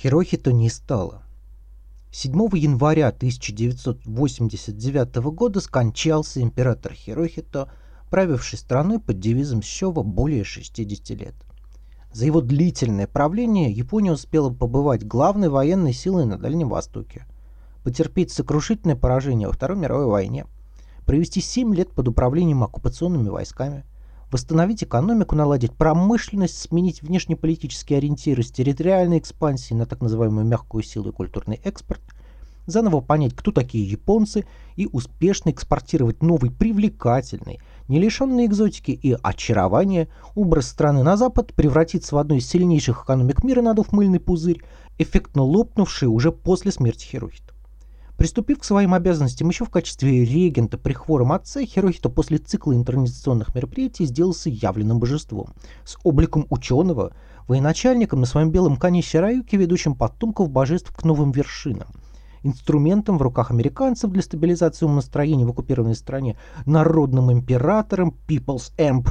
Хирохито не стало. 7 января 1989 года скончался император Хирохито, правивший страной под девизом Сёва более 60 лет. За его длительное правление Япония успела побывать главной военной силой на Дальнем Востоке, потерпеть сокрушительное поражение во Второй мировой войне, провести 7 лет под управлением оккупационными войсками, восстановить экономику, наладить промышленность, сменить внешнеполитические ориентиры с территориальной экспансии на так называемую мягкую силу и культурный экспорт, заново понять, кто такие японцы, и успешно экспортировать новый привлекательный, не лишенный экзотики и очарования, образ страны на Запад превратиться в одну из сильнейших экономик мира, надув мыльный пузырь, эффектно лопнувший уже после смерти Хирохита. Приступив к своим обязанностям еще в качестве регента при хвором отце, Хирохито после цикла интернизационных мероприятий сделался явленным божеством, с обликом ученого, военачальником на своем белом коне Сираюки, ведущим потомков божеств к новым вершинам, инструментом в руках американцев для стабилизации умонастроения в оккупированной стране, народным императором, people's amp,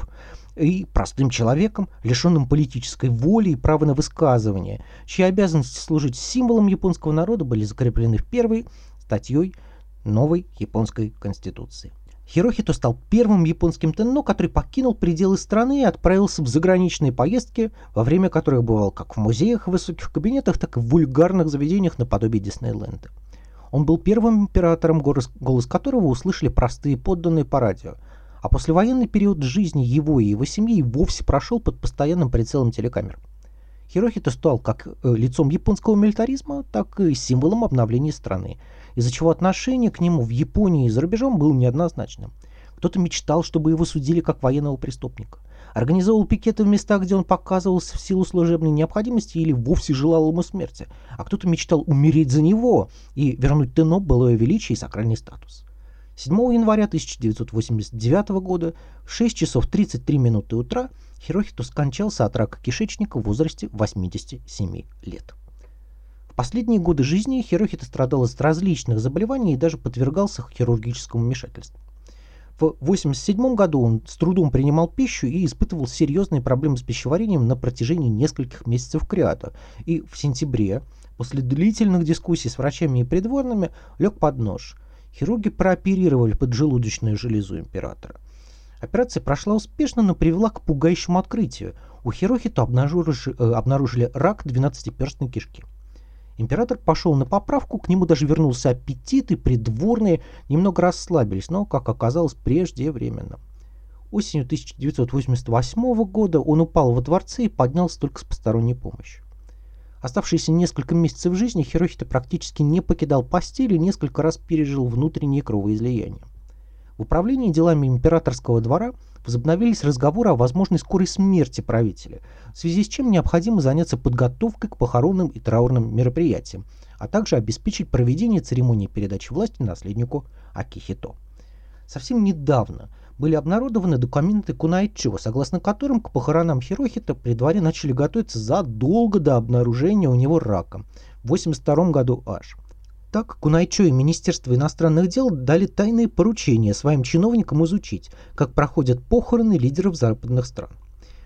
и простым человеком, лишенным политической воли и права на высказывание, чьи обязанности служить символом японского народа были закреплены в первой статьей новой японской конституции. Хирохито стал первым японским тенно, который покинул пределы страны и отправился в заграничные поездки, во время которых бывал как в музеях и высоких кабинетах, так и в вульгарных заведениях наподобие Диснейленда. Он был первым императором, голос, которого услышали простые подданные по радио, а послевоенный период жизни его и его семьи вовсе прошел под постоянным прицелом телекамер. Хирохито стал как э, лицом японского милитаризма, так и символом обновления страны, из-за чего отношение к нему в Японии и за рубежом было неоднозначным. Кто-то мечтал, чтобы его судили как военного преступника. Организовал пикеты в местах, где он показывался в силу служебной необходимости или вовсе желал ему смерти. А кто-то мечтал умереть за него и вернуть Тено былое величие и сакральный статус. 7 января 1989 года в 6 часов 33 минуты утра Хирохито скончался от рака кишечника в возрасте 87 лет последние годы жизни Хирохита страдал от различных заболеваний и даже подвергался хирургическому вмешательству. В 1987 году он с трудом принимал пищу и испытывал серьезные проблемы с пищеварением на протяжении нескольких месяцев кряда. И в сентябре, после длительных дискуссий с врачами и придворными, лег под нож. Хирурги прооперировали поджелудочную железу императора. Операция прошла успешно, но привела к пугающему открытию. У Хирохита обнаружили, э, обнаружили рак 12-перстной кишки. Император пошел на поправку, к нему даже вернулся аппетит, и придворные немного расслабились, но, как оказалось, преждевременно. Осенью 1988 года он упал во дворце и поднялся только с посторонней помощью. Оставшиеся несколько месяцев жизни Хирохита практически не покидал постель и несколько раз пережил внутреннее кровоизлияние. В управлении делами императорского двора возобновились разговоры о возможной скорой смерти правителя, в связи с чем необходимо заняться подготовкой к похоронным и траурным мероприятиям, а также обеспечить проведение церемонии передачи власти наследнику Акихито. Совсем недавно были обнародованы документы Кунайчо, согласно которым к похоронам Хирохита при дворе начали готовиться задолго до обнаружения у него рака, в 1982 году аж. Так, Кунайчо и Министерство иностранных дел дали тайные поручения своим чиновникам изучить, как проходят похороны лидеров западных стран.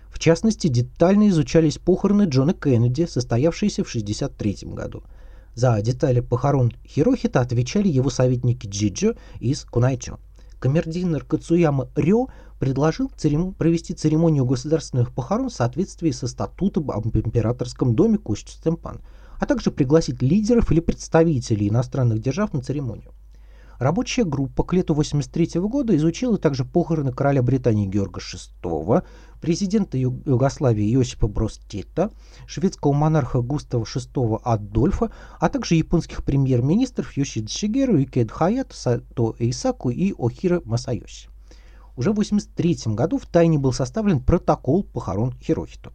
В частности, детально изучались похороны Джона Кеннеди, состоявшиеся в 1963 году. За детали похорон Хирохита отвечали его советники Джиджо из Кунайчо. Камердинер Кацуяма Рё предложил церем... провести церемонию государственных похорон в соответствии со статутом об императорском доме Кущ-Стемпан – а также пригласить лидеров или представителей иностранных держав на церемонию. Рабочая группа к лету 1983 года изучила также похороны короля Британии Георга VI, президента Югославии Иосипа Брос Тита, шведского монарха Густава VI Адольфа, а также японских премьер-министров Йошида Шигеру, Икед Хаято, Сато Исаку и Охира Масайоси. Уже в 1983 году в тайне был составлен протокол похорон Хирохито,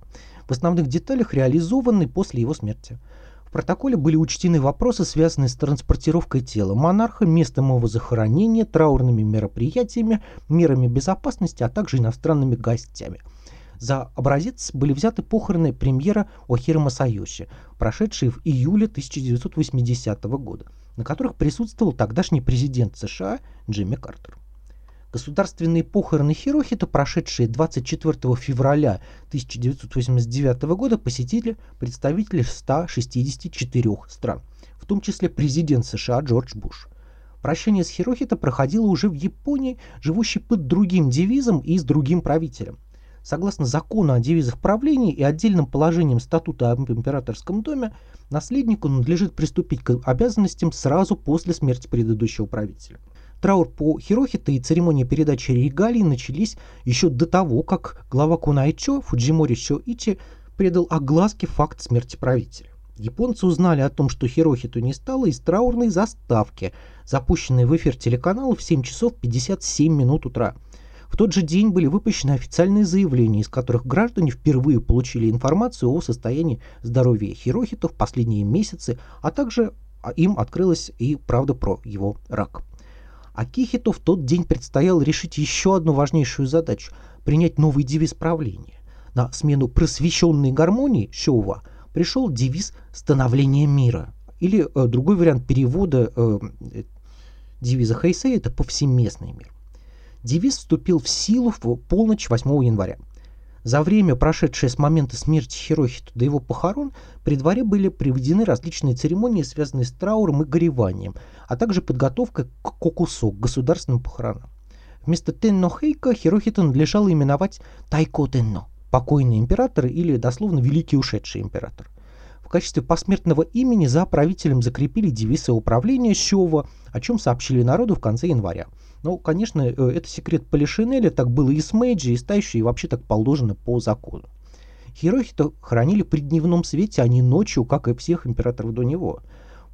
в основных деталях реализованный после его смерти – в протоколе были учтены вопросы, связанные с транспортировкой тела монарха, местом его захоронения, траурными мероприятиями, мерами безопасности, а также иностранными гостями. За образец были взяты похороны премьера Охира Масайоши, прошедшие в июле 1980 года, на которых присутствовал тогдашний президент США Джимми Картер. Государственные похороны Хирохита, прошедшие 24 февраля 1989 года, посетили представители 164 стран, в том числе президент США Джордж Буш. Прощание с Хирохита проходило уже в Японии, живущей под другим девизом и с другим правителем. Согласно закону о девизах правления и отдельным положениям статута об императорском доме, наследнику надлежит приступить к обязанностям сразу после смерти предыдущего правителя. Траур по Хирохита и церемония передачи регалий начались еще до того, как глава Кунайчо Фуджимори Ичи предал огласке факт смерти правителя. Японцы узнали о том, что Хирохиту не стало из траурной заставки, запущенной в эфир телеканала в 7 часов 57 минут утра. В тот же день были выпущены официальные заявления, из которых граждане впервые получили информацию о состоянии здоровья Хирохита в последние месяцы, а также им открылась и правда про его рак. Акихито в тот день предстояло решить еще одну важнейшую задачу – принять новый девиз правления. На смену просвещенной гармонии Шоува пришел девиз становления мира». Или э, другой вариант перевода э, девиза Хейсея – это «повсеместный мир». Девиз вступил в силу в полночь 8 января. За время, прошедшее с момента смерти Хирохита до его похорон, при дворе были приведены различные церемонии, связанные с трауром и гореванием, а также подготовкой к кокусо, к государственным похоронам. Вместо Тенно Хейка Хирохита надлежало именовать Тайко Тенно, покойный император или дословно великий ушедший император. В качестве посмертного имени за правителем закрепили девизы управления Сёва, о чем сообщили народу в конце января. Ну, конечно, э, это секрет Полишинеля, так было и с Мэйджи, и с Тайши, и вообще так положено по закону. Хирохито хранили при дневном свете, а не ночью, как и всех императоров до него.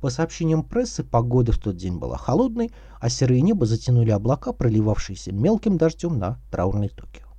По сообщениям прессы, погода в тот день была холодной, а серое небо затянули облака, проливавшиеся мелким дождем на траурный Токио.